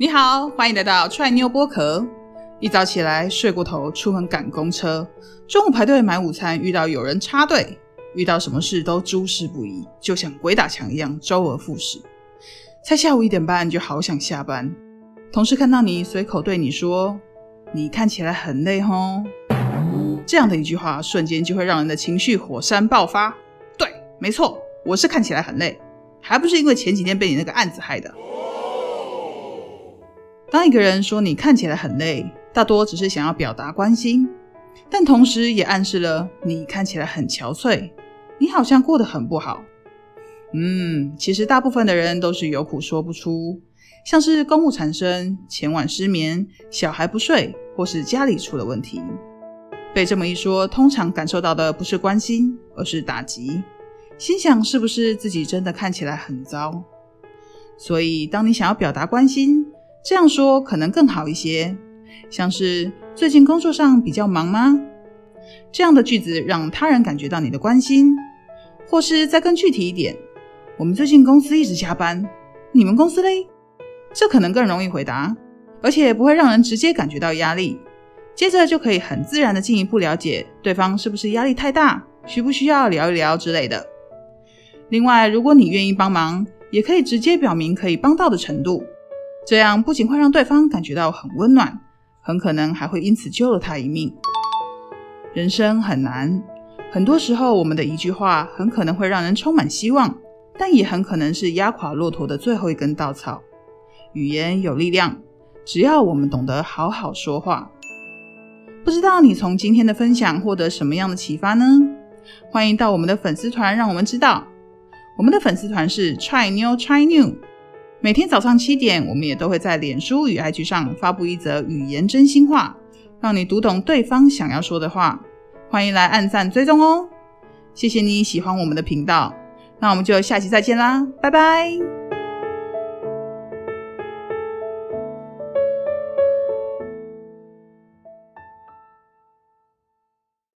你好，欢迎来到踹妞剥壳。一早起来睡过头，出门赶公车，中午排队买午餐，遇到有人插队，遇到什么事都诸事不宜，就像鬼打墙一样周而复始。才下午一点半，就好想下班。同事看到你，随口对你说：“你看起来很累吼。”这样的一句话，瞬间就会让人的情绪火山爆发。对，没错，我是看起来很累，还不是因为前几天被你那个案子害的。当一个人说你看起来很累，大多只是想要表达关心，但同时也暗示了你看起来很憔悴，你好像过得很不好。嗯，其实大部分的人都是有苦说不出，像是公务缠身、前晚失眠、小孩不睡，或是家里出了问题。被这么一说，通常感受到的不是关心，而是打击，心想是不是自己真的看起来很糟？所以，当你想要表达关心，这样说可能更好一些，像是最近工作上比较忙吗？这样的句子让他人感觉到你的关心，或是再更具体一点，我们最近公司一直加班，你们公司嘞？这可能更容易回答，而且不会让人直接感觉到压力。接着就可以很自然的进一步了解对方是不是压力太大，需不需要聊一聊之类的。另外，如果你愿意帮忙，也可以直接表明可以帮到的程度。这样不仅会让对方感觉到很温暖，很可能还会因此救了他一命。人生很难，很多时候我们的一句话很可能会让人充满希望，但也很可能是压垮骆驼的最后一根稻草。语言有力量，只要我们懂得好好说话。不知道你从今天的分享获得什么样的启发呢？欢迎到我们的粉丝团让我们知道。我们的粉丝团是 Try New Try New。每天早上七点，我们也都会在脸书与 IG 上发布一则语言真心话，让你读懂对方想要说的话。欢迎来按赞追踪哦！谢谢你喜欢我们的频道，那我们就下期再见啦，拜拜。